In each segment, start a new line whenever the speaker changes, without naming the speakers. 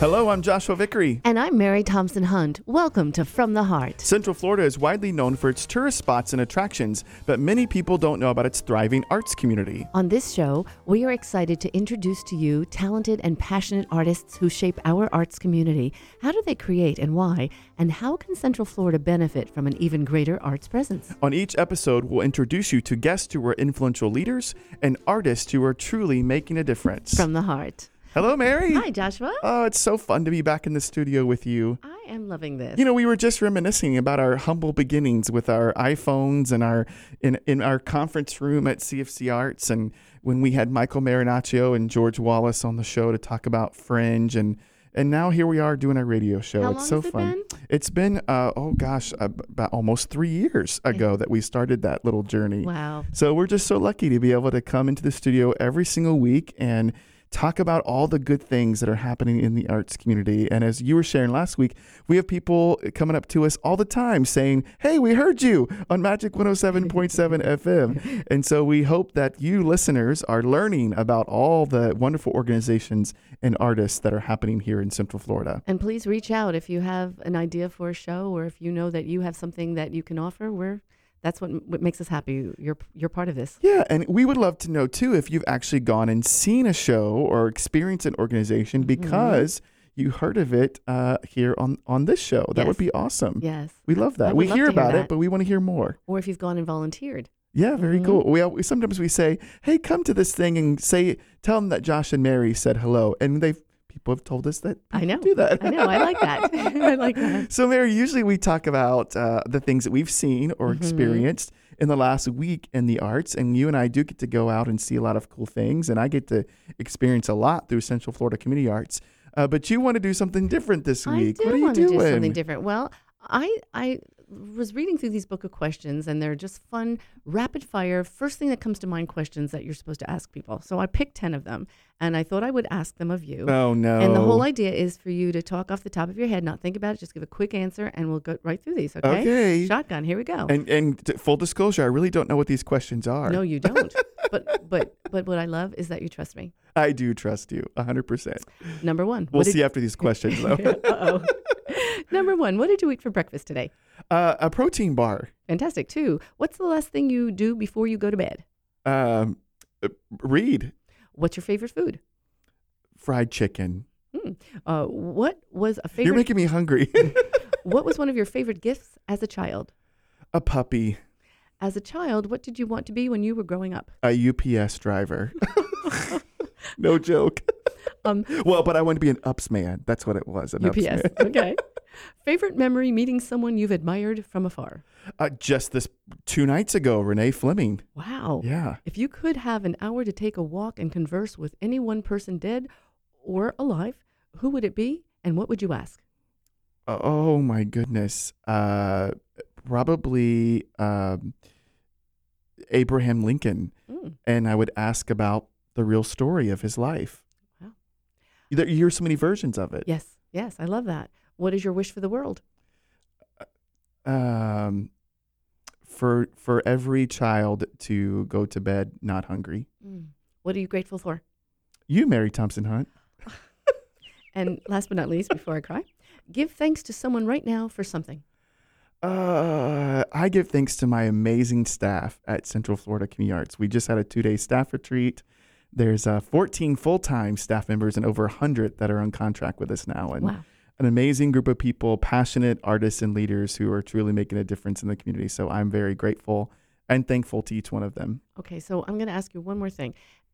Hello, I'm Joshua Vickery.
And I'm Mary Thompson Hunt. Welcome to From the Heart.
Central Florida is widely known for its tourist spots and attractions, but many people don't know about its thriving arts community.
On this show, we are excited to introduce to you talented and passionate artists who shape our arts community. How do they create and why? And how can Central Florida benefit from an even greater arts presence?
On each episode, we'll introduce you to guests who are influential leaders and artists who are truly making a difference.
From the Heart.
Hello, Mary.
Hi, Joshua.
Oh, it's so fun to be back in the studio with you.
I am loving this.
You know, we were just reminiscing about our humble beginnings with our iPhones and our in in our conference room at CFC Arts, and when we had Michael Marinaccio and George Wallace on the show to talk about Fringe, and and now here we are doing our radio show.
How
it's
long
so
has it
fun.
been?
It's been uh, oh gosh, uh, about almost three years ago that we started that little journey.
Wow.
So we're just so lucky to be able to come into the studio every single week and talk about all the good things that are happening in the arts community. And as you were sharing last week, we have people coming up to us all the time saying, Hey, we heard you on Magic 107.7 FM. And so we hope that you listeners are learning about all the wonderful organizations and artists that are happening here in Central Florida.
And please reach out if you have an idea for a show or if you know that you have something that you can offer. We're that's what, what makes us happy. You're you're part of this.
Yeah, and we would love to know too if you've actually gone and seen a show or experienced an organization because you heard of it uh, here on on this show. That would be awesome.
Yes.
We love that. We
love
hear
hear
about
that.
it, but we want to hear more.
Or if you've gone and volunteered.
Yeah, very
Mhm.
cool. We, we sometimes we say, "Hey, come to this thing and say, tell them that Josh and Mary said hello," and they've people have told us that
I know.
do that.
I know. I like that. I like that.
So, Mary, usually we talk about uh, the things that we've seen or
Mhm.
experienced in the last week in the arts. And you and I do get to go out and see a lot of cool things. And I get to experience a lot through Central Florida Community Arts. Uh, but you want to do something different this week. What are you
want
doing?
to do something different. Well, I I was reading through these book of questions, and they're just fun, rapid fire, first thing that comes to mind questions that you're supposed to ask people. So I picked ten of them, and I thought I would ask them of you.
Oh, no.
And the whole idea is for you to talk off the top of your head, not think about it, just give a quick answer, and we'll go right through these. Okay.
Okay.
Shotgun. Here we go.
And, and t- full disclosure, I really don't know what these questions are.
no, you don't. but but but what I love is that you trust me.
I do trust you 100%.
Number one.
We'll see after these questions, though.
Uh-oh. Number one. What did you eat for breakfast today?
uh, a protein bar.
Fantastic. Two. What's the last thing you do before you go to bed?
Um, uh, read.
What's your favorite food?
Fried chicken.
Hmm. Uh, what was a favorite?
You're making me hungry.
what was one of your favorite gifts as a child?
a puppy.
As a child, what did you want to be when you were growing up?
a UPS driver. no joke.
Um,
Well, but I wanted to be an ups man. That's what it was. An ups
okay. favorite memory meeting someone you've admired from afar?
Uh, just this two nights ago, Renee Fleming.
Wow.
Yeah.
If you could have an hour to take a walk and converse with any one person dead or alive, who would it be and what would you ask?
Oh my goodness. Uh, probably um, Abraham Lincoln,
Mm.
and I would ask about the real story of his life.
Wow.
You, you hear so many versions of it.
Yes. Yes. I love that. What is your wish for the world?
Um, for for every child to go to bed not hungry.
Mm. What are you grateful for?
You, Mary Thompson Hunt.
And last but not least, before I cry, give thanks to someone right now for something.
Uh, I give thanks to my amazing staff at Central Florida Community Arts. We just had a two day staff retreat. There's uh, 14 full time staff members and over 100 that are on contract with us now. And
Wow.
An amazing group of people, passionate artists and leaders who are truly making a difference in the community. So I'm very grateful and thankful to each one of them.
Okay, so I'm going to ask you one more thing.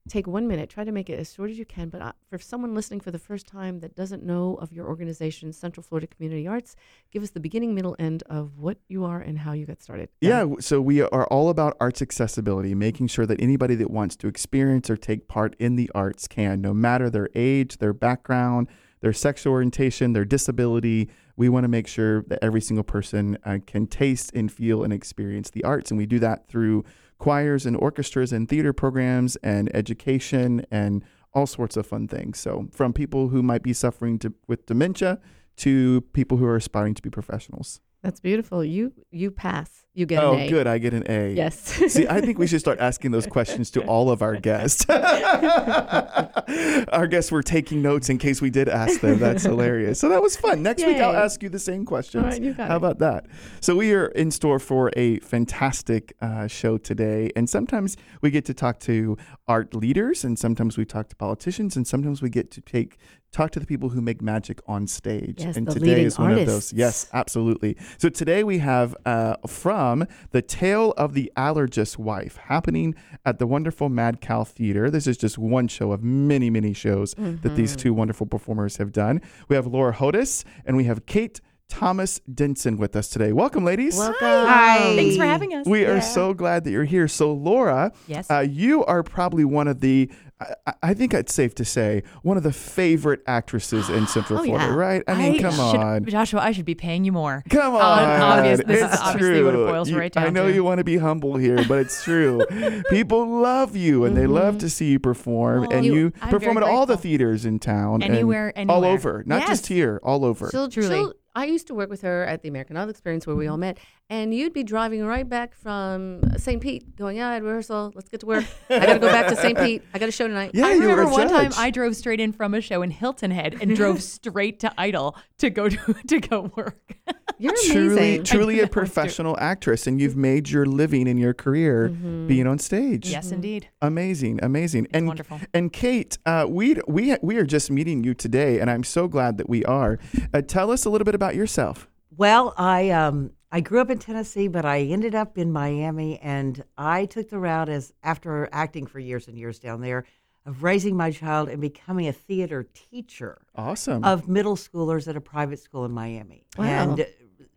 Take one minute, try to make it as short as you can. But uh, for someone listening for the first time that doesn't know of your organization, Central Florida Community Arts, give us the beginning, middle, end of what you are and how you got started.
Yeah, so we are all about arts accessibility, making sure that anybody that wants to experience or take part in the arts can, no matter their age, their background, their sexual orientation, their disability. We want to make sure that every single person uh, can taste and feel and experience the arts. And we do that through choirs and orchestras and theater programs and education and all sorts of fun things. So, from people who might be suffering to, with dementia to people who are aspiring to be professionals.
That's beautiful. You you pass. You get
oh,
an A.
good. I get an A.
Yes.
See, I think we should start asking those questions to all of our guests. our guests were taking notes in case we did ask them. That's hilarious. So that was fun. Next week, I'll ask you the same questions.
All right, you got
How
it.
about that? So we are in store for a fantastic uh, show today, and sometimes we get to talk to art leaders, and sometimes we talk to politicians, and sometimes we get to take talk to the people who make magic on stage.
Yes,
and
the
today is one of those.
artists.
Yes, absolutely. So today we have uh, from the Tale of the Allergist Wife happening at the wonderful Mad Cow Theater. This is just one show of many, many shows that
Mm-hmm.
these two wonderful performers have done. We have Laura Hodos and we have Kate Thomas Denson with us today. Welcome, ladies.
Welcome.
Hi. Thanks for having us.
We are so glad that you're here. So, Laura,
Yes.
uh, you are probably one of the, I, I- I think it's safe to say, one of the favorite actresses in Central
Oh,
Florida,
yeah.
right? I mean, come
should-
on.
Joshua, I should be paying you more.
Come on.
Obvious- this is
it's
obviously
true.
what it boils
You-
right
I know
to.
you want to be humble here, but it's true. People love you and they love to see you perform.
Well,
and
you-
you perform at
very
all the theaters in town. and
Anywhere,
All over. Not just here, all over.
She'll,
Truly.
she'll- I used to work with her at the American Idol Experience where we all mm-hmm. met, and you'd be driving right back from St. Pete, going, "Yeah, I had rehearsal. Let's get to work. I got to go back to St. Pete. I got a show tonight."
yeah,
I
you
remember
were a
one time. I drove straight in from a show in Hilton Head and drove straight to Idol to go to, to go work.
You're
truly,
amazing.
truly
know,
a professional actress, and you've made your living in your career
Mm-hmm.
being on stage.
yes, indeed.
Amazing, amazing, and
wonderful.
And Kate, uh, we we we are just meeting you today, and I'm so glad that we are. Uh, tell us a little bit about yourself.
Well, I um I grew up in Tennessee, but I ended up in Miami, and I took the route as after acting for years and years down there of raising my child and becoming a theater teacher
Awesome.
of middle schoolers at a private school in Miami,
Wow.
and uh,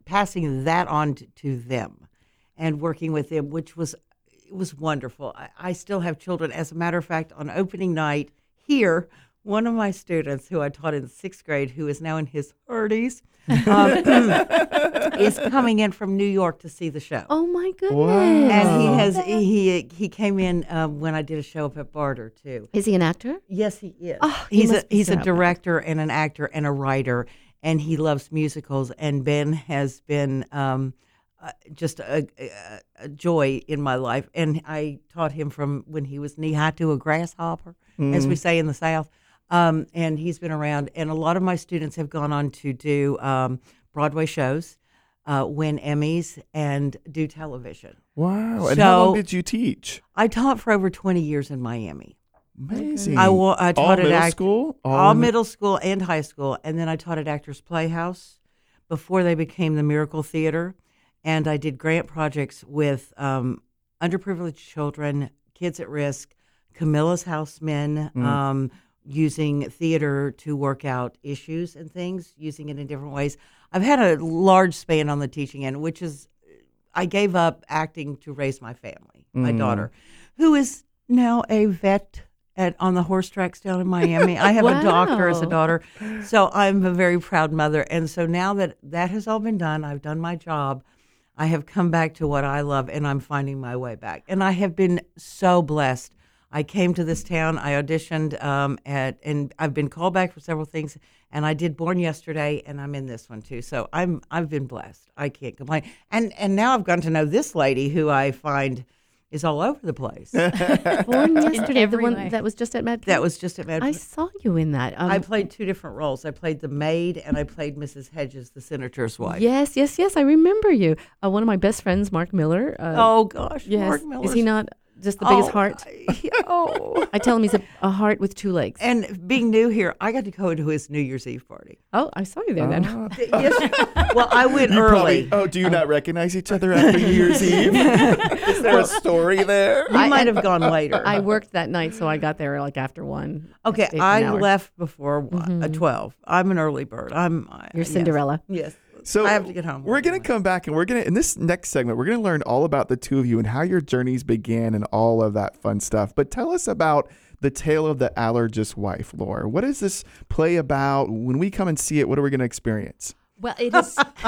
passing that on to, to them, and working with them, which was it was wonderful. I, I still have children. As a matter of fact, on opening night here, one of my students who I taught in sixth grade, who is now in his 30s, um, is coming in from New York to see the show.
Oh my goodness!
Wow.
And he has he he came in um, when I did a show up at Barter too.
Is he an actor?
Yes, he is.
Oh, he
he's a, he's
so
a
proud.
director and an actor and a writer, and he loves musicals. And Ben has been um, uh, just a, a, a joy in my life. And I taught him from when he was knee high to a grasshopper, as we say in the South. Um, and he's been around. And a lot of my students have gone on to do um, Broadway shows, uh, win Emmys, and do television.
wow. And how long did you teach?
I taught for over 20 years in Miami.
Amazing.
I, I
all
taught at
middle
act-
school.
all,
the-
middle school and high school, and then I taught at Actors Playhouse before they became the Miracle Theater, and I did grant projects with um, underprivileged children, kids at risk, Camillus House Men,
Mm.
um, using theater to work out issues and things, using it in different ways. I've had a large span on the teaching end, which is I gave up acting to raise my family, my
Mm.
daughter, who is now a vet at on the horse tracks down in Miami. I have a doctor as a daughter, so I'm a very proud mother. And so now that that has all been done, I've done my job. I have come back to what I love, and I'm finding my way back. And I have been so blessed. I came to this town. I auditioned um, at, and I've been called back for several things. And I did Born yesterday, and I'm in this one too. So I'm I've been blessed. I can't complain. And and now I've gotten to know this lady who I find is all over the place.
Born yesterday, the one
way.
that was just at Mad.
that was just at Mad.
I saw you in that. Um,
I played two different roles. I played the maid, and I played Mrs. Hedges, the senator's wife.
Yes, yes, yes. I remember you. Uh, one of my best friends, Mark Miller. Uh,
Oh gosh,
yes.
Mark
Is he not just the biggest
Oh,
heart?
I- oh.
I tell him he's a, a heart with two legs.
And being new here, I got to go to his New Year's Eve party.
oh, I saw you there then.
Ah.
yes. Well, I went
You
early.
probably, oh, do you not recognize each other after New Year's Eve? Is there a story there?
you might have gone later.
I worked that night, so I got there like after one.
okay,
Stayed for an
I
hour.
left before uh, twelve. I'm an early bird. I'm. I-
Mm-hmm. You're
yes.
Cinderella.
Yes.
So
I have to get home.
We're gonna come back and we're gonna in this next segment we're gonna learn all about the two of you and how your journeys began and all of that fun stuff. But tell us about the tale of the allergist wife, Laura. What is this play about? When we come and see it, what are we gonna experience?
Well, it is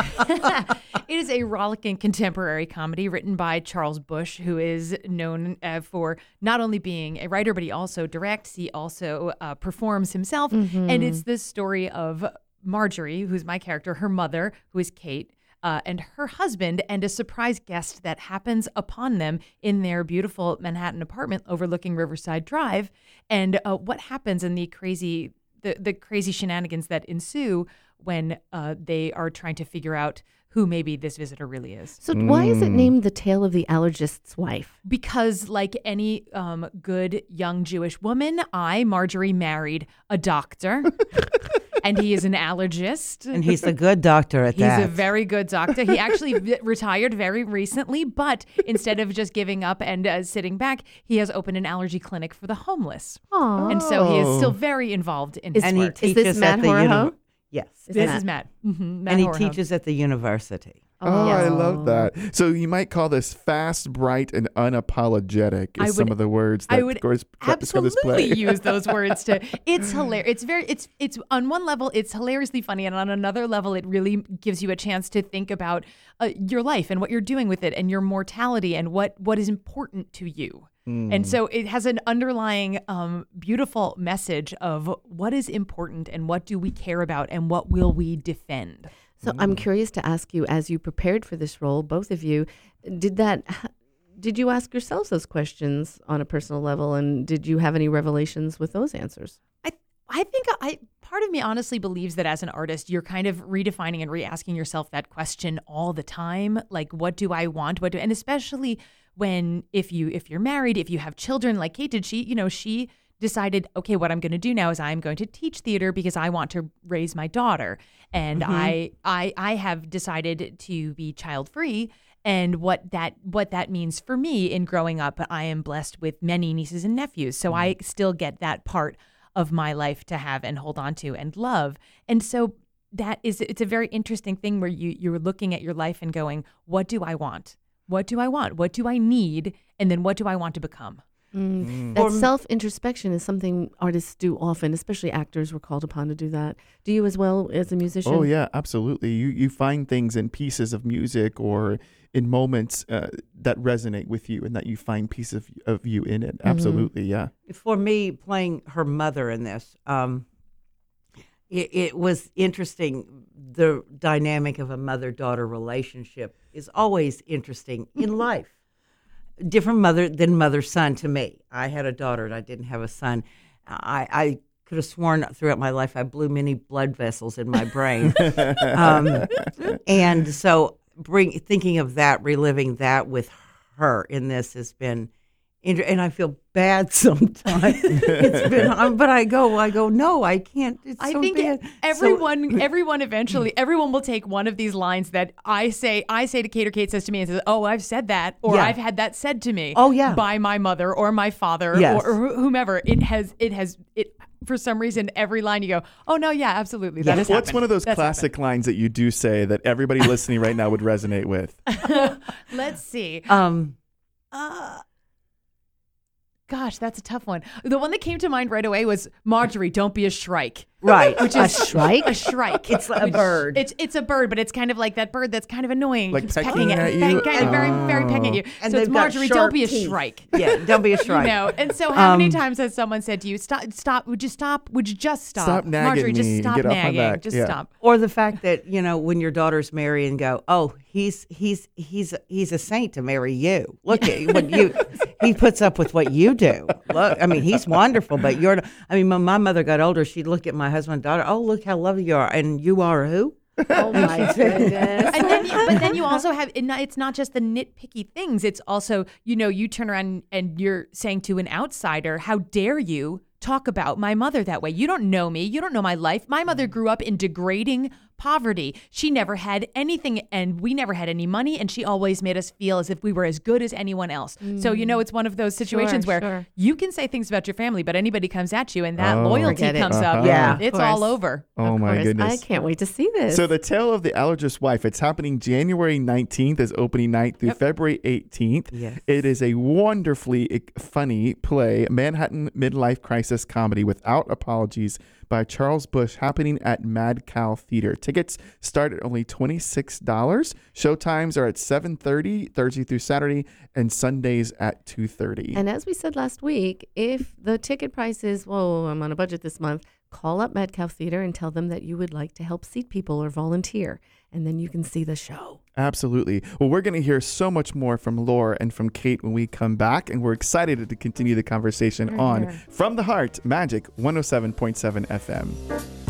it is a rollicking contemporary comedy written by Charles Busch, who is known uh, for not only being a writer, but he also directs. He also uh, performs himself, and it's the story of Marjorie, who's my character, her mother, who is Kate. uh, and her husband, and a surprise guest that happens upon them in their beautiful Manhattan apartment overlooking Riverside Drive. And uh, what happens in the crazy the, the crazy shenanigans that ensue when uh, they are trying to figure out who maybe this visitor really is.
So why is it named the tale of the allergist's wife?
Because, like any um, good young Jewish woman, I, Marjorie, married a doctor, and he is an allergist.
And he's a good doctor at
He's
that.
He's a very good doctor. He actually v- retired very recently, but instead of just giving up and uh, sitting back, he has opened an allergy clinic for the homeless.
Aww.
And so he is still very involved in his
and he
work.
Is this Matt
at the
Horoho?
uni- Yes.
Is
this
Matt-
is Matt. Mhm, Matt
and he
Horoho.
teaches at the university.
Oh, I love that. So you might call this fast, bright, and unapologetic. Is
I
some of the words that
I would
goes- that describe play.
absolutely use those words to. It's hilarious. It's very. It's it's on one level it's hilariously funny, and on another level it really gives you a chance to think about uh, your life and what you're doing with it, and your mortality, and what what is important to you. And so it has an underlying um, beautiful message of what is important and what do we care about and what will we defend.
So I'm mm. curious to ask you, as you prepared for this role, both of you, did that? Did you ask yourselves those questions on a personal level, and did you have any revelations with those answers?
I I think I part of me honestly believes that as an artist you're kind of redefining and re-asking yourself that question all the time like what do I want what do and especially when if you if you're married if you have children like Kate did she you know she decided okay what I'm going to do now is I'm going to teach theater because I want to raise my daughter and mm-hmm. I I I have decided to be child free and what that what that means for me in growing up I am blessed with many nieces and nephews so I mm-hmm. still get that part of my life to have and hold on to and love. And so that is it's a very interesting thing where you you're looking at your life and going, what do I want? What do I want? What do I need? And then what do I want to become?
Mm. That self introspection is something artists do often, especially actors. We're called upon to do that. Do you as well as a musician?
Oh yeah, absolutely. You you find things in pieces of music or in moments uh, that resonate with you, and that you find pieces of, of you in it. Absolutely, yeah.
For me, playing her mother in this, um, it, it was interesting. The dynamic of a mother daughter relationship is always interesting in life. Different mother than mother son to me. I had a daughter and I didn't have a son. I, I could have sworn throughout my life I blew many blood vessels in my brain. um, and so bring thinking of that, reliving that with her in this has been, and I feel bad sometimes. it's been, but I go, I go, no, I can't. It's
I
so
think
bad. So-
everyone everyone eventually everyone will take one of these lines that I say I say to Kate or Kate says to me and says, "Oh, I've said that," or
Yeah.
"I've had that said to me."
Oh, yeah.
by my mother or my father
Yes.
or, or whomever. It has it has it for some reason every line you go, "Oh no, yeah, absolutely, that has
What's
happened.
one of those
That's
classic lines that you do say that everybody listening right now would resonate with?
Let's see.
um,
Uh, gosh, that's a tough one. The one that came to mind right away was Marjorie. Don't be a shrike.
Right.
a shrike.
A shrike.
It's a
Which-
bird.
It's it's a bird, but it's kind of like that bird that's kind of annoying,
Like
keeps
pecking
pecking,
at
it,
you?
Kind of very very pecking at you.
And
so it's
they've got
Marjorie. Don't
sharp
be a
teeth.
shrike.
yeah, don't be a shrike.
You know, and so how many
Um,
times has someone said to you, "Stop! Stop! Would you stop? Would you just stop?
Stop nagging
Marjorie, just
me and
stop
get off my
nagging.
back."
Just
Yeah.
stop."
Or the fact that you know when your daughters marry and go, oh, he's he's he's he's a saint to marry you. Look at what you. He puts up with what you do. Look, I mean, he's wonderful, but you're. I mean, when my mother got older, she'd look at my husband and daughter. Oh, look how lovely you are, and you are who?
oh my goodness.
and then you, but then you also have it's not just the nitpicky things it's also you know you turn around and you're saying to an outsider how dare you talk about my mother that way you don't know me you don't know my life my mother mm. grew up in degrading poverty she never had anything and we never had any money and she always made us feel as if we were as good as anyone else so you know it's one of those situations where
sure.
you can say things about your family but anybody comes at you and that
Oh.
loyalty comes
Uh-huh.
up
Yeah.
it's all over
Oh my goodness.
I can't wait to see this.
So the Tale of the Allergist Wife, it's happening January 19th as opening night through February 18th.
Yes.
It is a wonderfully funny play, Manhattan midlife crisis comedy without apologies by Charles Busch happening at Mad Cow Theater. Tickets start at only $26. Show times are at 7:30 Thursday through Saturday and Sundays at 2:30.
And as we said last week, if the ticket price is, whoa, I'm on a budget this month, call up Cow Theater and tell them that you would like to help seat people or volunteer. and then you can see the show.
Absolutely. Well, we're going to hear so much more from Laura and from Kate when we come back, and we're excited to continue the conversation
Here,
on
here.
From the Heart Magic 107.7 FM.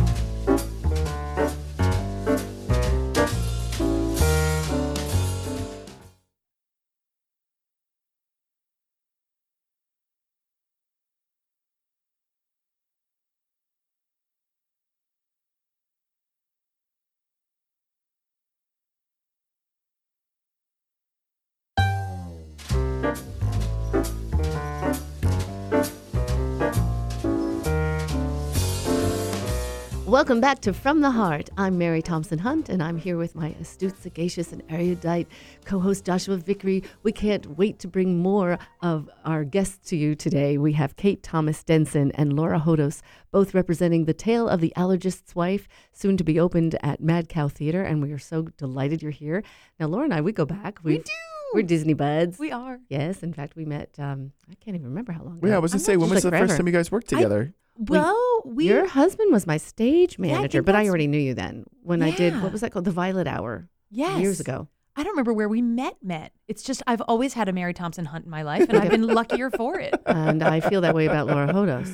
Welcome back to From the Heart. I'm Mary Thompson Hunt, and I'm here with my astute, sagacious, and erudite co host Joshua Vickery. We can't wait to bring more of our guests to you today. We have Kate Thomas Denson and Laura Hodos, both representing The Tale of the Allergist's Wife, soon to be opened at Mad Cow Theater, and we are so delighted you're here. Now, Laura and I, we go back.
We
We've-
do.
We're Disney buds.
We are.
Yes, in fact, we met. Um, I can't even remember how long. Ago.
Yeah, I was going
I'm
to say, when was
like
the first time you guys worked together?
Well, we
Your husband was my stage
Yeah, I
manager, but I already knew you then when I did what was that called, the Violet Hour,
yes
years ago.
I don't remember where we met. Met. It's just I've always had a Mary Thompson Hunt in my life, and I've been luckier for it.
And I feel that way about Laura Hodos.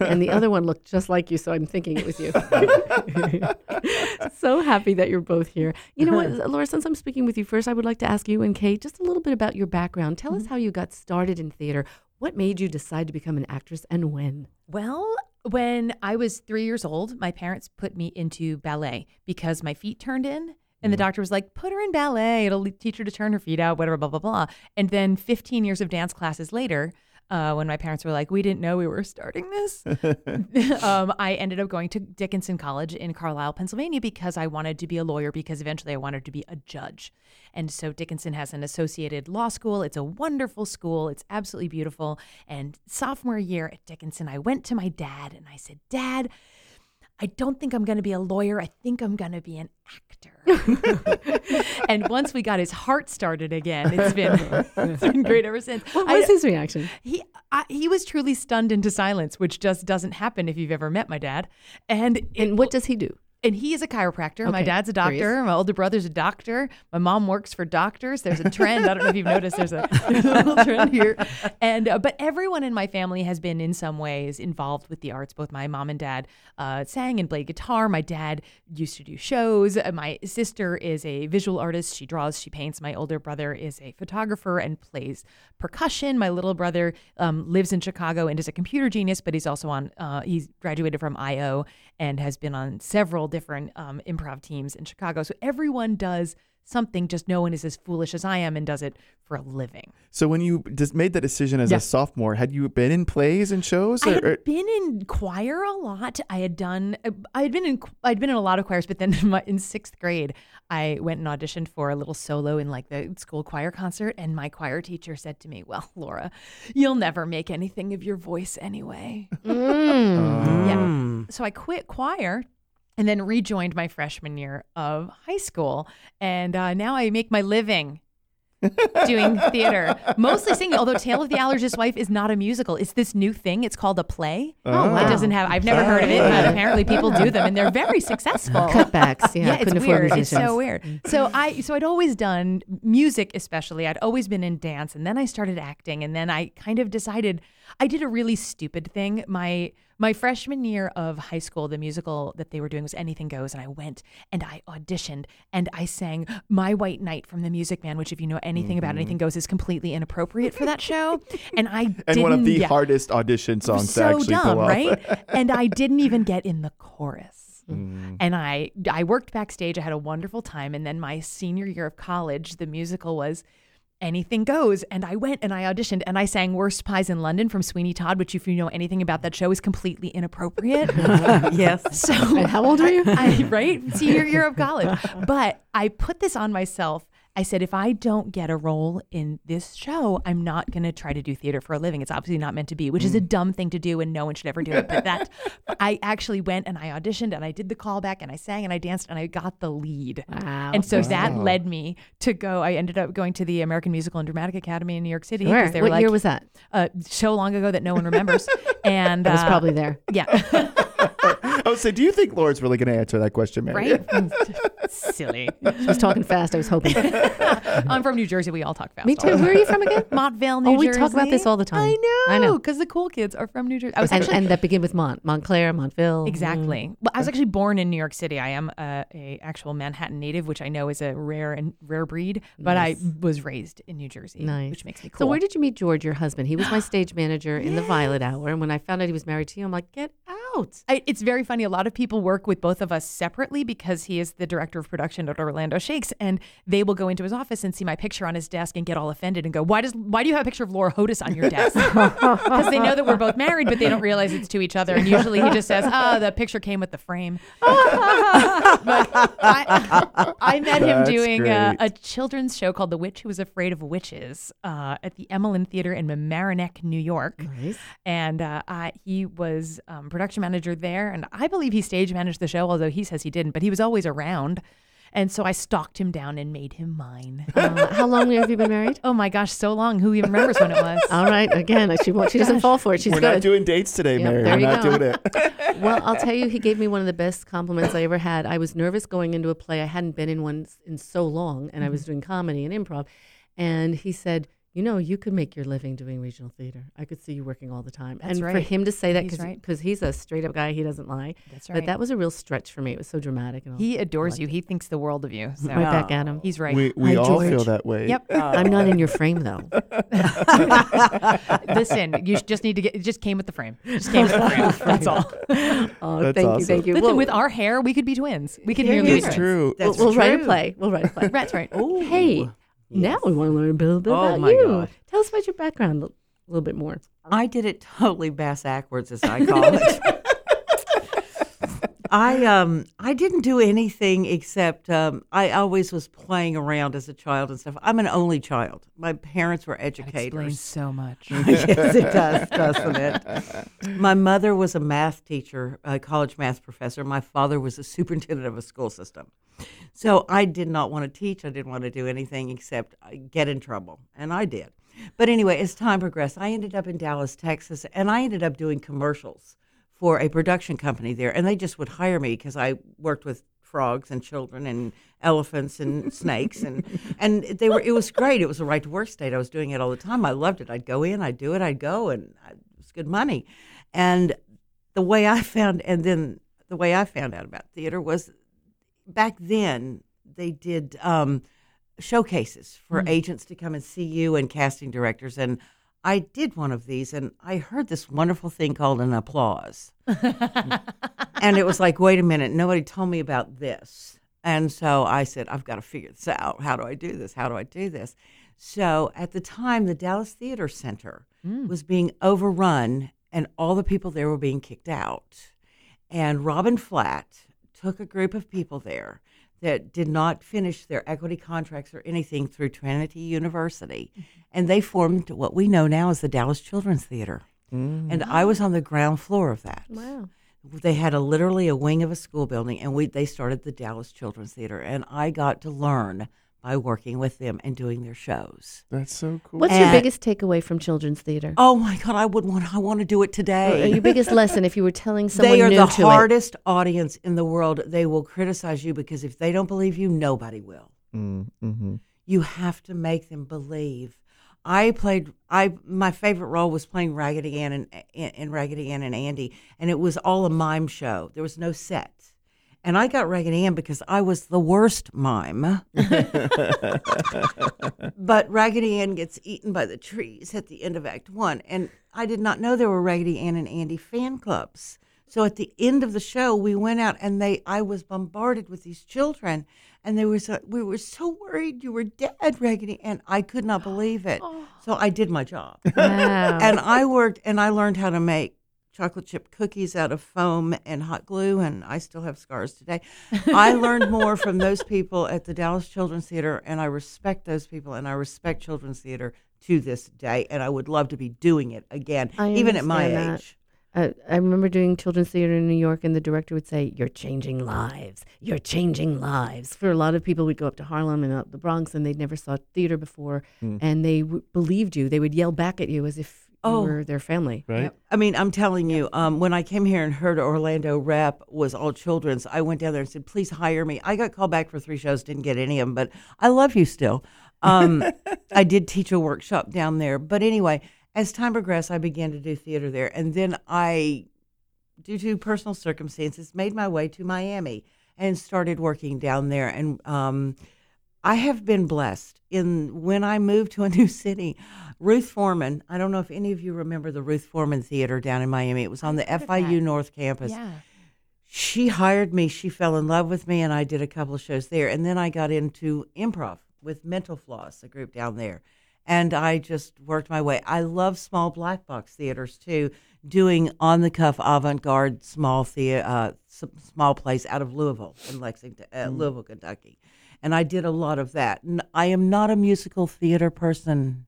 And the other one looked just like you, so I'm thinking it was you. so happy that you're both here. You know what, Laura, since I'm speaking with you first, I would like to ask you and Kate just a little bit about your background. Tell us mm-hmm. how you got started in theater. What made you decide to become an actress and when?
Well, when I was three years old, my parents put me into ballet because my feet turned in. And the mm. doctor was like, put her in ballet. It'll teach her to turn her feet out, whatever, blah, blah, blah. And then 15 years of dance classes later, uh, when my parents were like, we didn't know we were starting this, um, I ended up going to Dickinson College in Carlisle, Pennsylvania, because I wanted to be a lawyer, because eventually I wanted to be a judge. And so Dickinson has an associated law school. It's a wonderful school, it's absolutely beautiful. And sophomore year at Dickinson, I went to my dad and I said, Dad, I don't think I'm going to be a lawyer. I think I'm going to be an actor. and once we got his heart started again, it's been it's been great ever since.
What
I-
was his reaction?
he I, he was truly stunned into silence, which just doesn't happen if you've ever met my dad. And it-
And what does he do?
And he is a chiropractor. My dad's a
curious.
doctor. My older brother's a doctor. My mom works for doctors. There's a trend. I don't know if you've noticed. There's a little trend here. And uh, but everyone in my family has been in some ways involved with the arts. Both my mom and dad uh, sang and played guitar. My dad used to do shows. Uh, My sister is a visual artist. She draws. She paints. My older brother is a photographer and plays percussion. My little brother um, lives in Chicago and is a computer genius, but he's also on. Uh, he's graduated from IO and has been on several different um, improv teams in Chicago. So everyone does something, just no one is as foolish as I am and does it for a living.
So when you just made that decision as
Yeah.
a sophomore, had you been in plays and shows?
I had
or-
been in choir a lot. I had done. I had been in. I'd been in a lot of choirs, but then in, my, in sixth grade, I went and auditioned for a little solo in like the school choir concert, and my choir teacher said to me, "Well, Laura, you'll never make anything of your voice anyway."
Mm.
Yeah. So I quit choir and then rejoined my freshman year of high school. And uh, now I make my living doing theater, mostly singing. Although Tale of the Allergist's Wife is not a musical, it's this new thing. It's called a play.
Oh, wow.
It doesn't have, I've never heard of it, but apparently people do them and they're very successful.
Cutbacks. Yeah,
Yeah, it's weird. It's so weird. So I, so I'd always done music, especially. I'd always been in dance, and then I started acting, and then I kind of decided I did a really stupid thing. My my freshman year of high school, the musical that they were doing was Anything Goes, and I went and I auditioned and I sang My White Knight from The Music Man, which, if you know anything about Anything Goes, is completely inappropriate for that show. And I
Mm-hmm. and one of the
yeah
hardest audition songs to
so
actually
dumb,
pull off.
right? and I didn't even get in the chorus.
Mm.
And I I worked backstage. I had a wonderful time. And then my senior year of college, the musical was Anything Goes. And I went and I auditioned and I sang Worst Pies in London from Sweeney Todd, which, if you know anything about that show, is completely inappropriate.
yes.
so
And how old are you?
I, right? Senior year of college. But I put this on myself. I said, if I don't get a role in this show, I'm not going to try to do theater for a living. It's obviously not meant to be, which is a dumb thing to do and no one should ever do it. But that, I actually went and I auditioned and I did the callback and I sang and I danced and I got the lead.
Wow.
And so that led me to go. I ended up going to the American Musical and Dramatic Academy in New York City.
Where?
They
What
like,
year was that?
uh, so long ago that no one remembers. And
I was
uh,
probably there.
yeah.
I would say, do you think Laura's really going to answer that question, Mary?
Right? Silly.
She was talking fast. I was hoping.
I'm from New Jersey. We all talk fast.
Me too. Where are you from again?
Montvale, New
Oh, we talk about this all the time.
I know.
I know.
Because the cool kids are from New Jersey. I was
and,
actually
and that begin with Mont, Montclair, Montville.
Exactly. Mm. Well, I was actually born in New York City. I am a, a actual Manhattan native, which I know is a rare and rare breed. But I was raised in New Jersey,
Nice.
which makes me cool.
So where did you meet George, your husband? He was my stage manager in the Violet Hour, and when I found out he was married to you, I'm like, get out.
I, it's very funny. A lot of people work with both of us separately because he is the director of production at Orlando Shakes, and they will go into his office and see my picture on his desk and get all offended and go, "Why does why do you have a picture of Laura Hodos on your desk?" Because they know that we're both married, but they don't realize it's to each other. And usually he just says, "Ah, the picture came with the frame." but I, I met him doing a, a children's show called The Witch Who Was Afraid of Witches uh, at the Emelin Theater in Mamaroneck, New York
Nice.
and uh, I, he was um, production manager there, and I believe he stage managed the show, although he says he didn't. But he was always around, and so I stalked him down and made him mine.
Uh, how long have you been married?
oh my gosh, so long! Who even remembers when it was?
All right. Again, she won't, she doesn't fall for it. She's
We're
good.
not doing dates today,
Yep,
Mary.
there
We're not
go.
doing it.
well, I'll tell you, he gave me one of the best compliments I ever had. I was nervous going into a play. I hadn't been in one in so long, and I
Mm-hmm.
was doing comedy and improv. And he said, "You know, you could make your living doing regional theater. I could see you working all the time."
That's
and for him to say that,
He's
because
right.
he's a straight up guy, he doesn't lie.
That's right.
But that was a real stretch for me. It was so dramatic. And all.
he adores you. He thinks the world of you. So
right back at him.
he's right.
We, we
Hi,
all feel that way.
Yep.
Uh, I'm not in your frame though.
Listen, you just need to get. It just came with the frame. Just came with the frame. That's all.
Oh,
That's
thank you, thank you.
Listen,
We'll,
with our hair, we could be twins. We could
Here
nearly
you
be
It's
twins.
true.
we'll,
That's
we'll write a play. We'll write a play.
That's right.
Ooh.
Hey, now we want to learn a little bit
Oh,
about
my
you.
God.
Tell us about your background a little bit more.
I did it totally bass backwards, as I call it. I um I didn't do anything except um, I always was playing around as a child and stuff. I'm an only child. My parents were
That explains
educators.
so much.
yes, it does, doesn't it? My mother was a math teacher, a college math professor. My father was a superintendent of a school system. So I did not want to teach. I didn't want to do anything except uh, get in trouble, and I did. But anyway, as time progressed, I ended up in Dallas, Texas, and I ended up doing commercials for a production company there, and they just would hire me because I worked with frogs and children and elephants and snakes and and they were it was great. It was a right to work state. I was doing it all the time. I loved it. I'd go in i'd do it i'd go and it was good money. And the way i found and then the way i found out about theater was back then they did um, showcases for agents to come and see you and casting directors and i did one of these and i heard this wonderful thing called an applause and it was like, wait a minute, nobody told me about this. And so I said, I've got to figure this out. How do I do this? How do I do this? So at the time, the Dallas Theater Center hmm. was being overrun, and all the people there were being kicked out. And Robyn Flatt took a group of people there that did not finish their equity contracts or anything through Trinity University, and they formed what we know now as the Dallas Children's Theater. Mm. And I was on the ground floor of that
Wow.
they had a literally a wing of a school building and we they started the Dallas Children's Theater and I got to learn by working with them and doing their shows.
That's so cool.
What's your
And-
biggest takeaway from children's theater?
Oh my god, I would want I want to do it
Or
today.
your biggest lesson if you were telling someone
they are
new
the
to
hardest audience in the world. They will criticize you because if they don't believe you, nobody will.
Mm, hmm
You have to make them believe. I played. I my favorite role was playing Raggedy Ann and in Raggedy Ann and Andy, and it was all a mime show. There was no set, and I got Raggedy Ann because I was the worst mime. but Raggedy Ann gets eaten by the trees at the end of Act One, and I did not know there were Raggedy Ann and Andy fan clubs. So at the end of the show, we went out and they I was bombarded with these children, and they were so, we were so worried you were dead, Raggedy, and I could not believe it. So I did my job.
Wow.
and I worked and I learned how to make chocolate chip cookies out of foam and hot glue, and I still have scars today. I learned more from those people at the Dallas Children's Theater, and I respect those people, and I respect children's theater to this day, and I would love to be doing it again,
I
even at my
that.
age.
Uh, I remember doing children's theater in New York, and the director would say, "You're changing lives. You're changing lives." For a lot of people, we'd go up to Harlem and up the Bronx, and they'd never saw theater before, and they w- believed you. They would yell back at you as if
Oh.
were their family.
Right?
I mean, I'm telling you, um, when I came here and heard Orlando Rep was all children's, I went down there and said, "Please hire me." I got called back for three shows, didn't get any of them, but I love you still. Um, I did teach a workshop down there, but anyway, as time progressed, I began to do theater there, and then I, due to personal circumstances, made my way to Miami and started working down there, and um, I have been blessed in when I moved to a new city. Ruth Foreman, I don't know if any of you remember the Ruth Foreman Theater down in Miami. It was on the FIU. North Campus.
Yeah.
She hired me. She fell in love with me, and I did a couple of shows there. And then I got into improv with Mental Floss, a group down there. And I just worked my way. I love small black box theaters too, doing on the cuff avant garde small theater, uh, small plays out of Louisville in Lexington, uh, Louisville, Kentucky. And I did a lot of that. I am not a musical theater person.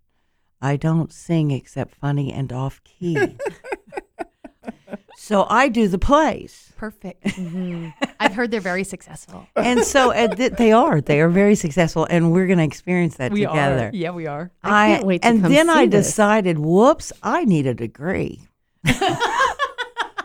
I don't sing except funny and off key. so I do the plays.
Perfect. I've heard they're very successful.
And so uh, th- they are. They are very successful, and we're going to experience that
We
together.
are. Yeah, we are.
I can't wait to
and
come
then
see
I
this.
decided, whoops, I need a degree.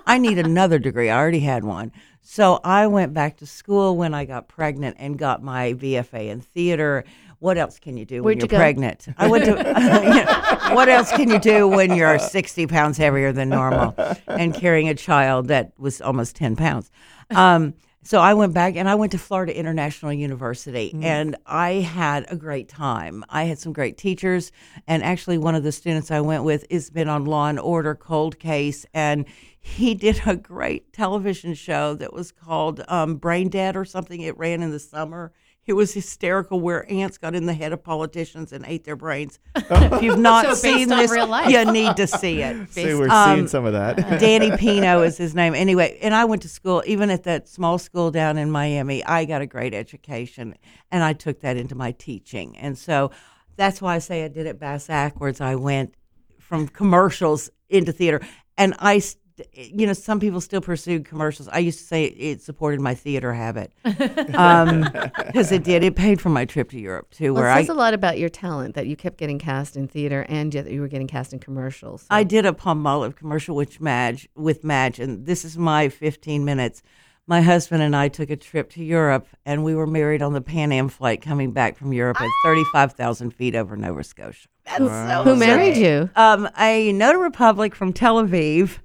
I need another degree. I already had one. So I went back to school when I got pregnant and got my BFA in theater. What else can you do when
Where'd
you're
you go?
pregnant? I went to. you know, what else can you do when you're 60 pounds heavier than normal and carrying a child that was almost 10 pounds? Um, so I went back and I went to Florida International University and I had a great time. I had some great teachers and actually one of the students I went with has been on Law and Order Cold Case and he did a great television show that was called um, Brain Dead or something. It ran in the summer. It was hysterical where ants got in the head of politicians and ate their brains. if you've not
So
seen this, you need to see it.
See, we're
Um,
seeing some of that.
Danny Pino is his name. Anyway, and I went to school, even at that small school down in Miami. I got a great education, and I took that into my teaching. And so that's why I say I did it bass backwards. I went from commercials into theater, and I, st- you know, some people still pursue commercials. I used to say it supported my theater habit because it did. It paid for my trip to Europe too,
Well,
where
it
I
says a lot about your talent that you kept getting cast in theater and yet that you were getting cast in commercials. So-
I did a Palmolive commercial with Madge, with Madge, and this is my 15 minutes. My husband and I took a trip to Europe, and we were married on the Pan Am flight coming back from Europe at 35,000 feet over Nova Scotia.
Who married you?
Um, a Notary Republic from Tel Aviv,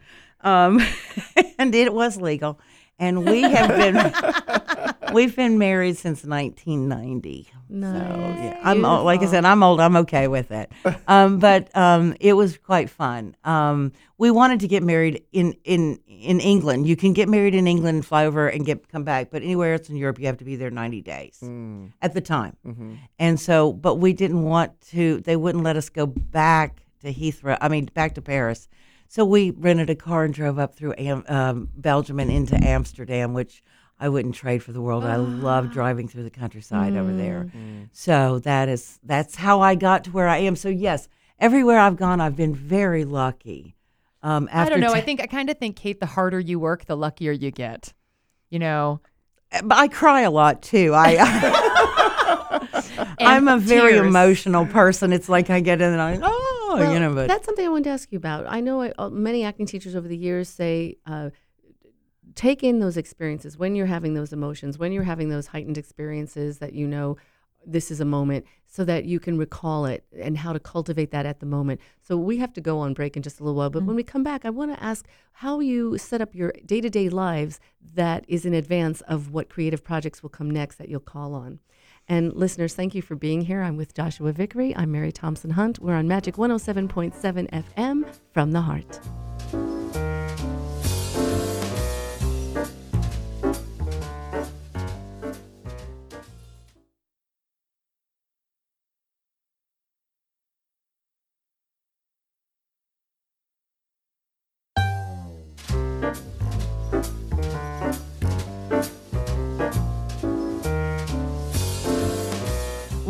um, and it was legal. And we have been we've been married since 1990.
No.
Yeah, I'm old, like I said, I'm old. I'm okay with it. Um, but um, it was quite fun. Um, we wanted to get married in, in in England. You can get married in England, fly over, and get come back. But anywhere else in Europe, you have to be there 90 days at the time. And so, but we didn't want to. They wouldn't let us go back to Heathrow. I mean, back to Paris. So we rented a car and drove up through Am- um, Belgium and into Amsterdam, which I wouldn't trade for the world. I love driving through the countryside over there. So that is that's how I got to where I am. So yes, everywhere I've gone, I've been very lucky. Um,
I don't know.
t-
I think I kind of think Kate, the harder you work, the luckier you get. You know,
but I cry a lot too. I I'm a very
tears.
emotional person. It's like I get in and I oh
Well,
you know, but
that's something I wanted to ask you about. I know I, uh, many acting teachers over the years say, uh, take in those experiences when you're having those emotions, when you're having those heightened experiences that you know this is a moment, so that you can recall it and how to cultivate that at the moment. So we have to go on break in just a little while, but when we come back, I want to ask how you set up your day to day lives that is in advance of what creative projects will come next that you'll call on. And listeners, thank you for being here. I'm with Joshua Vickery. I'm Mary Thompson Hunt. We're on Magic 107.7 FM from the heart.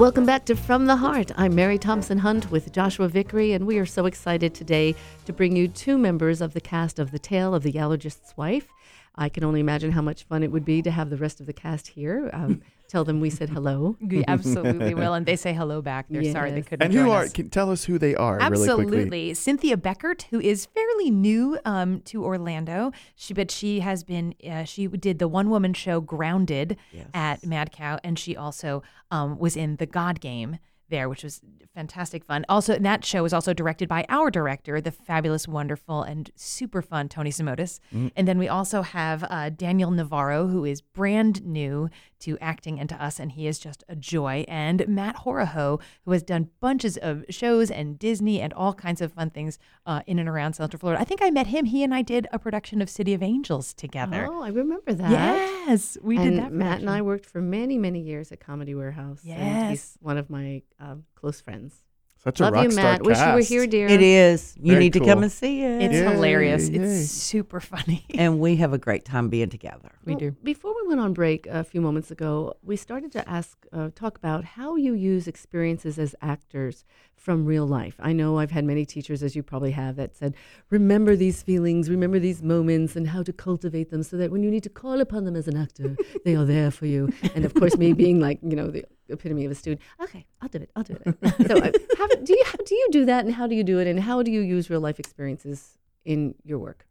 Welcome back to From the Heart. I'm Mary Thompson Hunt with Joshua Vickery, and we are so excited today to bring you two members of the cast of The Tale of the Allergist's Wife. I can only imagine how much fun it would be to have the rest of the cast here. Um, Tell them we said hello.
We absolutely will, and they say hello back. They're sorry they couldn't.
And who
join
are?
us.
Can tell us who they are really
Absolutely.
quickly.
Cynthia Beckert, who is fairly new um, to Orlando, she but she has been uh, she did the one woman show Grounded at Mad Cow, and she also um, was in the God Game there, which was fantastic fun. Also, and that show was also directed by our director, the fabulous, wonderful, and super fun Tony Simotis. And then we also have uh, Daniel Navarro, who is brand new to acting and to us, and he is just a joy. And Matt Horahoe, who has done bunches of shows and Disney and all kinds of fun things uh, in and around Central Florida. I think I met him. He and I did a production of City of Angels together.
Oh, I remember that.
Yes, we
and
did that.
Matt and I worked for many, many years at Comedy Warehouse. And
Yes.
he's one of my um, close friends.
Such a
Love
rock
you,
star
Matt. Wish you were
cast.
here, dear.
It is. You
Very
need to come and see it.
It's
Yay,
hilarious.
yay.
It's super funny.
and we have a great time being together.
we
Well,
do.
Before we went on break a few moments ago, we started to ask, uh, talk about how you use experiences as actors from real life. I know I've had many teachers, as you probably have, that said, remember these feelings, remember these moments, and how to cultivate them so that when you need to call upon them as an actor, they are there for you. And of course, me being like, you know, the epitome of a student, okay, I'll do it, I'll do it. so, uh, how, do you how do you do that, and how do you do it, and how do you use real life experiences in your work?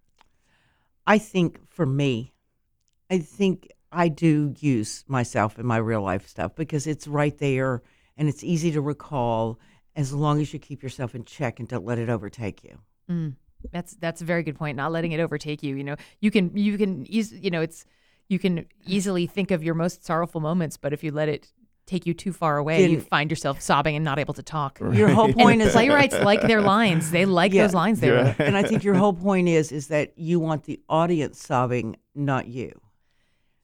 I think for me, I think I do use myself in my real life stuff because it's right there and it's easy to recall as long as you keep yourself in check and don't let it overtake you.
Mm. That's that's a very good point. Not letting it overtake you. You know, you can you can eas- you know it's you can easily think of your most sorrowful moments, but if you let it take you too far away, you find yourself sobbing and not able to talk.
Your whole
Right.
point
And
is
playwrights like their lines. They like
Yeah.
those lines they
Yeah.
wrote.
and I think your whole point is is that you want the audience sobbing, not you.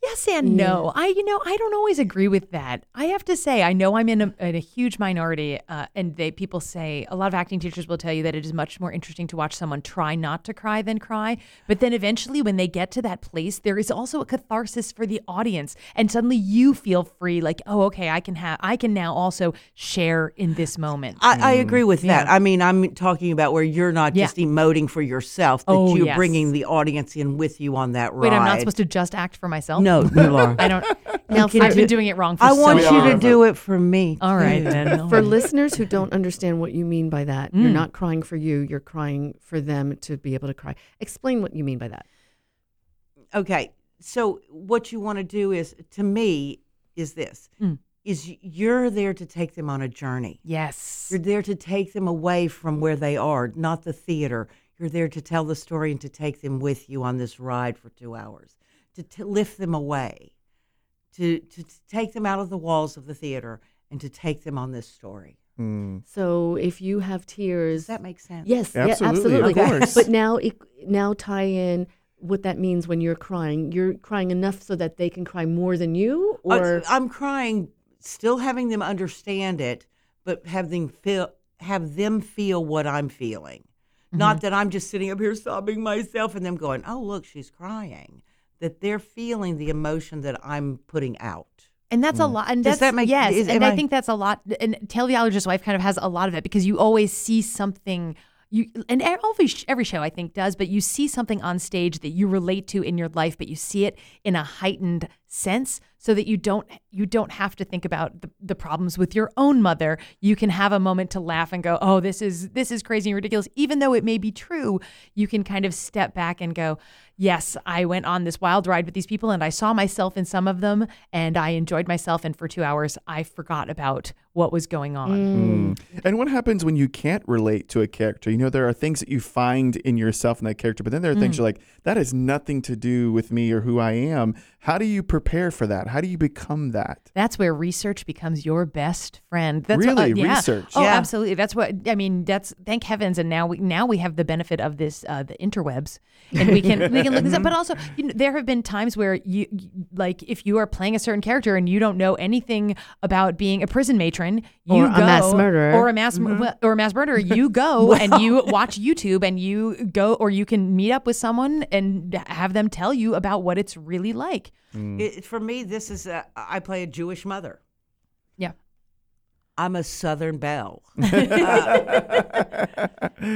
Yes and no. I, you know, I don't always agree with that. I have to say, I know I'm in a, in a huge minority, uh, and they people say a lot of acting teachers will tell you that it is much more interesting to watch someone try not to cry than cry. But then eventually, when they get to that place, there is also a catharsis for the audience, and suddenly you feel free, like, oh, okay, I can have, I can now also share in this moment.
I, I agree with that.
Yeah.
I mean, I'm talking about where you're not
Yeah.
just emoting for yourself, that
Oh,
you're
yes.
bringing the audience in with you on that ride.
Wait, I'm not supposed to just act for myself.
No, you are.
I don't.
Now,
can
I've
do-
been doing it wrong for
I
so
want you
long.
to do it for me.
All right then.
for listeners who don't understand what you mean by that, you're not crying for you, you're crying for them to be able to cry. Explain what you mean by that.
Okay. So what you want to do is to me is this
Mm.
is you're there to take them on a journey.
Yes.
You're there to take them away from where they are, not the theater. You're there to tell the story and to take them with you on this ride for 2 hours, to, to lift them away. To, to to take them out of the walls of the theater and to take them on this story.
Mm.
So if you have tears,
Does that makes sense?
yes, yeah,
Absolutely, of course.
But now, it, now tie in what that means when you're crying. You're crying enough so that they can cry more than you,
Uh,
or
I'm crying, still having them understand it, but have them feel have them feel what I'm feeling.
Mm-hmm.
Not that I'm just sitting up here sobbing myself and them going, "Oh, look, she's crying." That they're feeling the emotion that I'm putting out.
And that's a mm. lot. And
Does
that's
that make-
yes.
is-
and I,
I-
think that's a lot. And Tale of the Allergist's Wife kind of has a lot of it because you always see something. You and every every show I think does, but you see something on stage that you relate to in your life, but you see it in a heightened sense, so that you don't you don't have to think about the, the problems with your own mother. You can have a moment to laugh and go, "Oh, this is this is crazy and ridiculous," even though it may be true. You can kind of step back and go, yes, I went on this wild ride with these people and I saw myself in some of them and I enjoyed myself. And for two hours, I forgot about what was going on.
Mm. And what happens when you can't relate to a character? You know, there are things that you find in yourself in that character, but then there are
Mm.
things you're like, that has nothing to do with me or who I am. How do you prepare for that? How do you become that?
That's where research becomes your best friend. That's
Really?
What, uh, yeah.
Research?
Oh,
Yeah.
absolutely. That's what I mean. That's thank heavens, and now we now we have the benefit of this uh, the interwebs, and we can we can look this up. But also, you know, there have been times where you you- like if you are playing a certain character and you don't know anything about being a prison matron, you
Or a mass murderer.
or a mass well, or a mass murderer. You go and you watch YouTube and you go, or you can meet up with someone and have them tell you about what it's really like.
Mm.
It, for me, this is a, I play a Jewish mother.
Yeah.
I'm a Southern belle. Uh,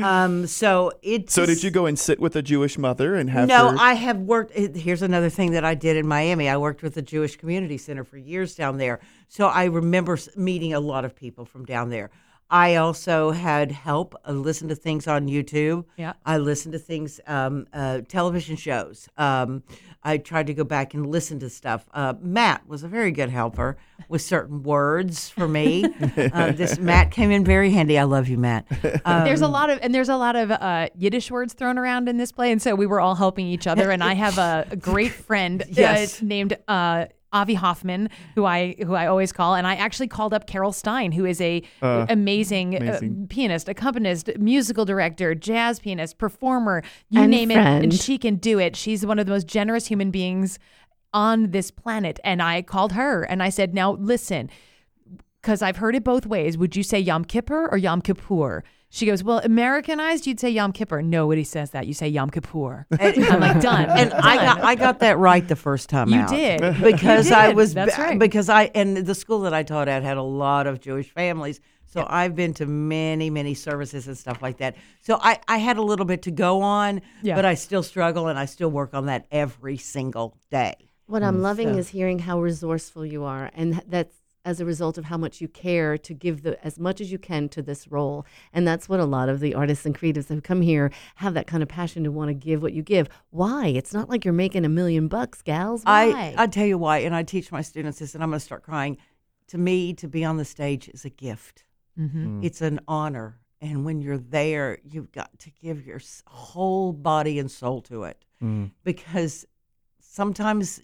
um, so it's
So did you go and sit with a Jewish mother and have
no,
her?
I have worked. Here's another thing that I did in Miami. I worked with the Jewish Community Center for years down there. So I remember meeting a lot of people from down there. I also had help uh, listen to things on YouTube.
Yeah.
I listened to things, um, uh, television shows. Um, I tried to go back and listen to stuff. Uh, Matt was a very good helper with certain words for me. uh, this Matt came in very handy. I love you, Matt. Um,
there's a lot of and there's a lot of uh, Yiddish words thrown around in this play, and so we were all helping each other. And I have a, a great friend
Yes.
uh, named uh, Avi Hoffman, who I who I always call, and I actually called up Carol Stein, who is a amazing,
amazing.
Uh, pianist, accompanist, musical director, jazz pianist, performer, you
And
name it, and she can do it. She's one of the most generous human beings on this planet. And I called her and I said, "Now listen." because I've heard it both ways. Would you say Yom Kippur or Yom Kippur? She goes, well, Americanized, you'd say Yom Kippur. Nobody says that. You say Yom Kippur. I'm like, done.
and I got I got that right the first time
You
out.
did.
because
You
I was
That's right.
because I and the school that I taught at had a lot of Jewish families. So I've been to many many services and stuff like that. So I I had a little bit to go on,
Yeah.
but I still struggle and I still work on that every single day.
What I'm mm. loving
So-
is hearing how resourceful you are, and that's as a result of how much you care to give the as much as you can to this role. And that's what a lot of the artists and creatives who come here have that kind of passion to want to give what you give. Why? It's not like you're making a million bucks, gals. Why?
I I tell you why, and I teach my students this, and I'm going to start crying. To me, to be on the stage is a gift.
Mhm.
It's an honor, and when you're there, you've got to give your whole body and soul to it.
Mm.
because sometimes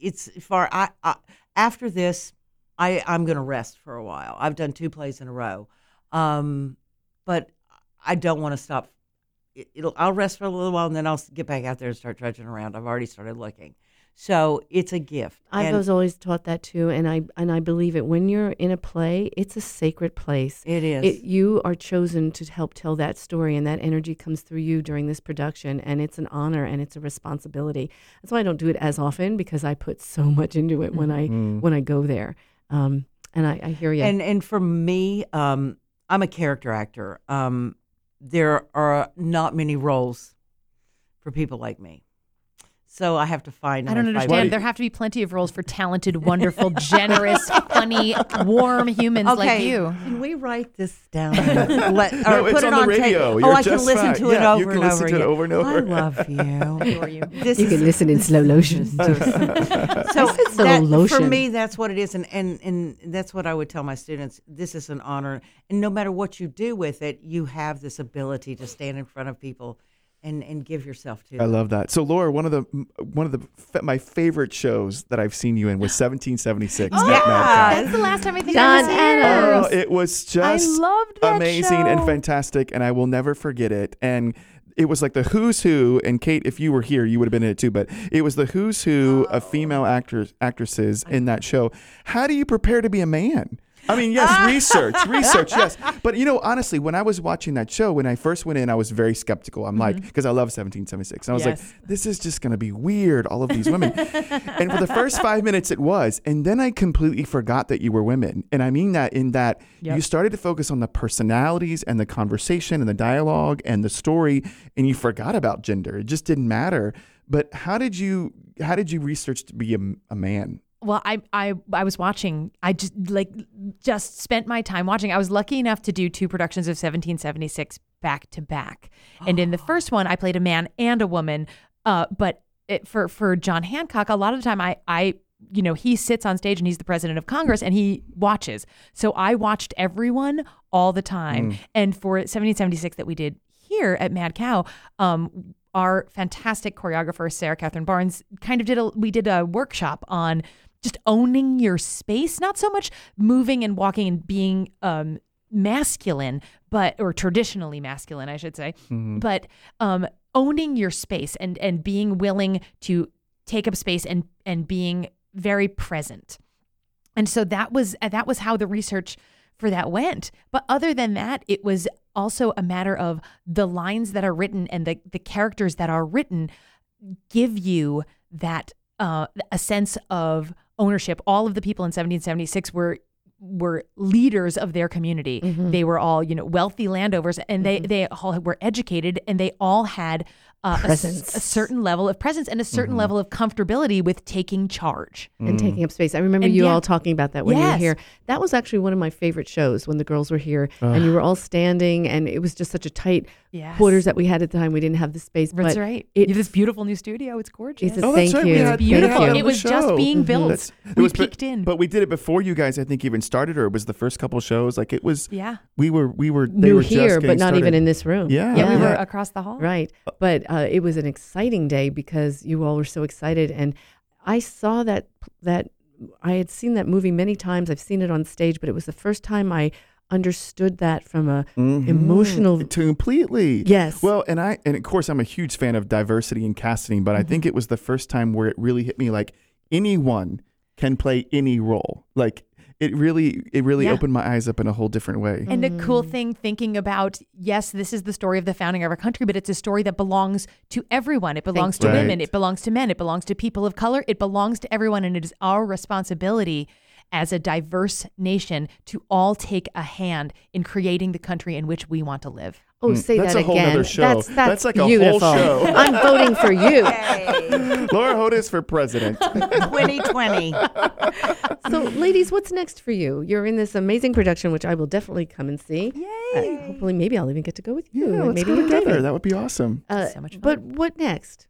it's far. I, I after this, I I'm going to rest for a while. I've done two plays in a row, um, but I don't want to stop. It, it'll I'll rest for a little while and then I'll get back out there and start trudging around. I've already started looking, so it's a gift.
I
and
was always taught that too, and I and I believe it. When you're in a play, it's a sacred place.
it is.
It, you are chosen to help tell that story, and that energy comes through you during this production, and it's an honor and it's a responsibility. That's why I don't do it as often because I put so much into it when I
Mm.
when I go there. Um, and I, I hear you.
And and for me, um, I'm a character actor. Um, there are not many roles for people like me, so I have to find.
I don't
fight-
understand. There have to be plenty of roles for talented, wonderful, generous, funny, warm humans like
Okay,
you.
Can we write this down? Let, or
No,
put
it's
it
on the radio.
Oh,
You're
I can listen
fine.
to it
Yeah,
over
you can
and
listen
over
to it
again.
over and over.
I love you.
You.
This
you
is
can listen in slow motion.
so
slow
that, for me, that's what it is, and, and and that's what I would tell my students. This is an honor, and no matter what you do with it, you have this ability to stand in front of people and and give yourself to.
I love that. So, Laura, one of the one of the my favorite shows that I've seen you in was 1776.
Yeah.
at Mad Cow.
That's the last time I think
John
I was here.
Adams.
Oh, it was just
loved that
amazing and fantastic, and I will never forget it. And it was like the who's who. And Kate, if you were here, you would have been in it too. But it was the who's who of oh. female actors actresses in that show. How do you prepare to be a man? I mean, yes, ah. research, research, yes. But you know, honestly, when I was watching that show, when I first went in, I was very skeptical. I'm like, mm-hmm. because I love 1776. And I was
Yes.
like, this is just going to be weird, all of these women. and for the first five minutes, it was. And then I completely forgot that you were women. And I mean that in that
Yep.
you started to focus on the personalities and the conversation and the dialogue and the story, and you forgot about gender. It just didn't matter. But how did you how did you research to be a, a man?
Well, I I I was watching. I just like just spent my time watching. I was lucky enough to do two productions of 1776 back to back. And in the first one, I played a man and a woman. Uh, but it, for for John Hancock, a lot of the time, I I you know he sits on stage and he's the president of Congress and he watches. So I watched everyone all the time. And for 1776 that we did here at Mad Cow, um, our fantastic choreographer Sarah Catherine Barnes kind of did a we did a workshop on just owning your space, not so much moving and walking and being um, masculine, but or traditionally masculine, I should say, but um, owning your space and and being willing to take up space and and being very present. And so that was that was how the research for that went. But other than that, it was also a matter of the lines that are written and the the characters that are written give you that uh, a sense of ownership. All of the people in 1776 were were leaders of their community.
Mm-hmm.
They were all, you know, wealthy landowners, and they they all were educated, and they all had uh, a s-
Presence.
A, certain level of presence and a certain
Mm-hmm.
level of comfortability with taking charge.
and taking up space. I remember
And
you
yeah.
all talking about that when you were here. That was actually one of my favorite shows when the girls were here and you were all standing and it was just such a tight
Yes.
quarters that we had at the time. We didn't have the space.
That's
but
right.
it-
you have this beautiful new studio. It's gorgeous.
It's a-
Oh,
Thank
right.
you.
We had, we
Beautiful.
had
It was
the
just
show.
being built.
That's- it
We
was, but-
peeked in.
but we did it before you guys. I think even started, or it was the first couple shows. Like it was.
yeah.
We were we were they
new
were
here,
getting
but not even in this room.
Yeah,
Yeah, we were across the hall.
Right. But uh, it was an exciting day because you all were so excited. And I saw that, that I had seen that movie many times. I've seen it on stage, but it was the first time I understood that from a
Mhm.
emotional.
Completely.
Yes.
Well, and I and of course I'm a huge fan of diversity in casting, but I think
Mm-hmm.
it was the first time where it really hit me like anyone can play any role. Like it really it really
Yeah.
opened my eyes up in a whole different way.
And a cool mm. thing thinking about, yes, this is the story of the founding of our country, but it's a story that belongs to everyone. It belongs to
Right.
women, it belongs to men, it belongs to people of color, it belongs to everyone. And it is our responsibility as a diverse nation to all take a hand in creating the country in which we want to live.
Oh, say
Mm, that's
that
a whole
again.
nother show.
That's, that's,
That's like a whole
beautiful.
show.
I'm voting for you.
Laura Hodos for president.
2020.
So, ladies, what's next for you? You're in this amazing production, which I will definitely come and see. Yay! hopefully, maybe I'll even get to go with you.
yeah, let's
maybe
go together. That would be awesome.
Uh,
So much fun.
But what next?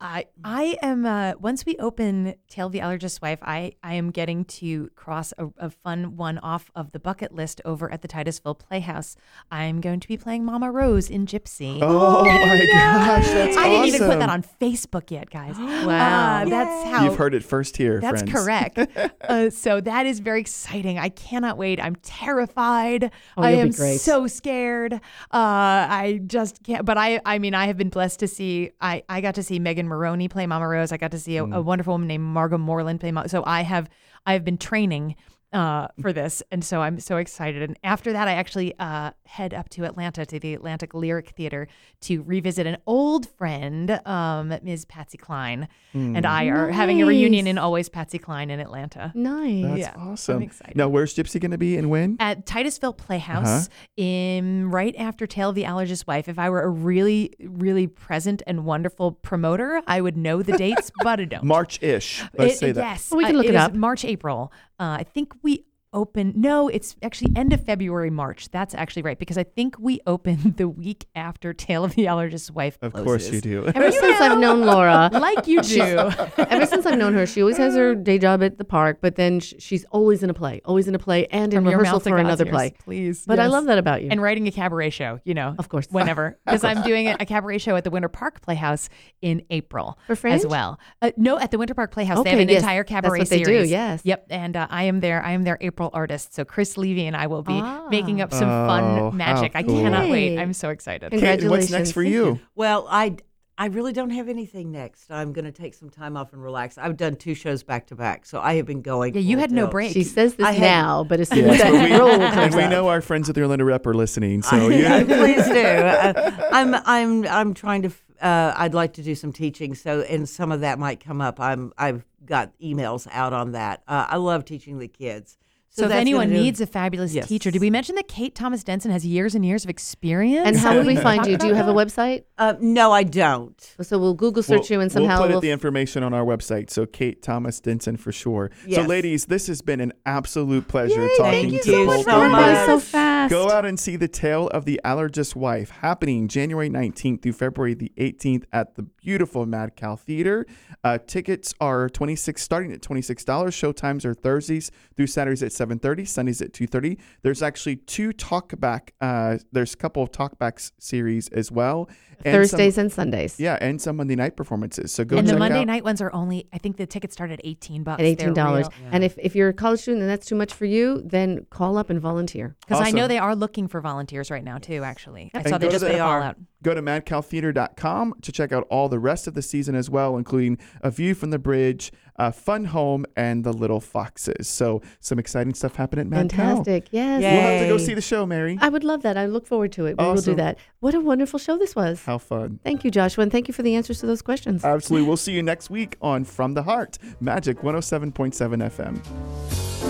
I I am uh, once we open Tale of the Allergist's Wife, I I am getting to cross a, a fun one off of the bucket list over at the Titusville Playhouse. I'm going to be playing Mama Rose in Gypsy.
Oh my gosh, that's
I didn't even put that on Facebook yet, guys.
Wow.
Uh, that's how
You've heard it first here,
That's
friends.
correct. uh, so that is very exciting. I cannot wait. I'm terrified.
Oh,
I am so scared. Uh, I just can't. But I, I mean, I have been blessed to see. I, I got to see Megan Maroney play Mama Rose. I got to see a,
Mm.
a wonderful woman named Margot Moreland play. Mama. So I have, I have been training uh, for this, and so I'm so excited. And after that, I actually uh, head up to Atlanta to the Atlanta Lyric Theater to revisit an old friend, um, Ms. Patsy Cline, and I are having a reunion
Nice.
in Always Patsy Cline in Atlanta
Nice.
That's
Yeah, I'm
awesome.
excited.
Now, where's Gypsy going to be and when?
at Titusville Playhouse
Uh-huh.
in right after Tale of the Allergist's Wife. If I were a really, really present and wonderful promoter, I would know the dates, but I don't.
March-ish. Let's
It-
say that.
Yes,
We can
uh,
look it
is
up.
March, April. Uh, I think we open. No, it's actually end of February, March. That's actually right because I think we open the week after Tale of the Allergist's Wife.
Of
closes.
course you do.
Ever since I've known Laura,
like you do.
ever since I've known her, she always has her day job at the park, but then sh- she's always in a play, always in a play, and in
From
rehearsal for another
ears,
play.
please.
But I love that about you.
and writing a cabaret show, you know,
Of course.
whenever, because I'm doing a, a cabaret show at the Winter Park Playhouse in April
For Fringe?
as well. Uh, no, at the Winter Park Playhouse, they have an
yes,
entire
that's
cabaret
what they do,
series.
yes.
Yep, and uh, I am there. I am there April artist. So Chris Levy and I will be
Ah.
making up some
Oh,
fun
how
magic. I
cool.
cannot wait. I'm so excited.
Congrats.
Kate, what's next for
Thank
you?
Well, I I really don't have anything next. I'm going to take some time off and relax. I've done two shows back to back, so I have been going.
Yeah, you had no
tilt.
break.
she says this
I had-
now, but as soon
Yes,
as
but we,
that role
and we know our friends at the Orlando Rep are listening. So you,
Please do. Uh, I'm I'm I'm trying to. f- Uh, I'd like to do some teaching, so and some of that might come up. I'm I've got emails out on that. Uh, I love teaching the kids.
So if anyone needs a fabulous
Yes.
teacher, did we mention that Kate Thomas Denson has years and years of experience?
and how
Did
will we find you? Do you have a website?
uh, no, I don't.
So we'll Google search
we'll,
you and somehow
we'll put
we'll
the information on our website. So Kate Thomas Denson for sure. So ladies, this has been an absolute pleasure
Yay,
talking
thank
to
you
both
so much.
so fast.
Go out and see the tale of the allergist wife happening January 19th through February the 18th at the beautiful Mad Cow Theater. Uh, tickets are 26 starting at $26. Showtimes are Thursdays through Saturdays at 7:30, Sundays at 2:30. There's actually two talkback uh, there's a couple of talkbacks series as well. And some-
Thursdays and Sundays.
yeah, and some Monday night performances. So go
and
check
the Monday
out.
night ones are only. I think the tickets start at eighteen bucks.
At eighteen dollars, and if, if you're a college student and that's too much for you, then call up and volunteer.
because I know they are looking for volunteers right now too. Actually, I
And
saw they just
the-
put a
They
call out.
Go to madcowtheater.com to check out all the rest of the season as well, including A View from the Bridge, uh, Fun Home, and The Little Foxes. So some exciting stuff happened at Mad Cow.
Fantastic. Yes.
Yay.
We'll have to go see the show, Mary.
I would love that. I look forward to it. We will do that. What a wonderful show this was.
How fun.
Thank you, Joshua, and thank you for the answers to those questions.
Absolutely. We'll see you next week on From the Heart, Magic 107.7 FM.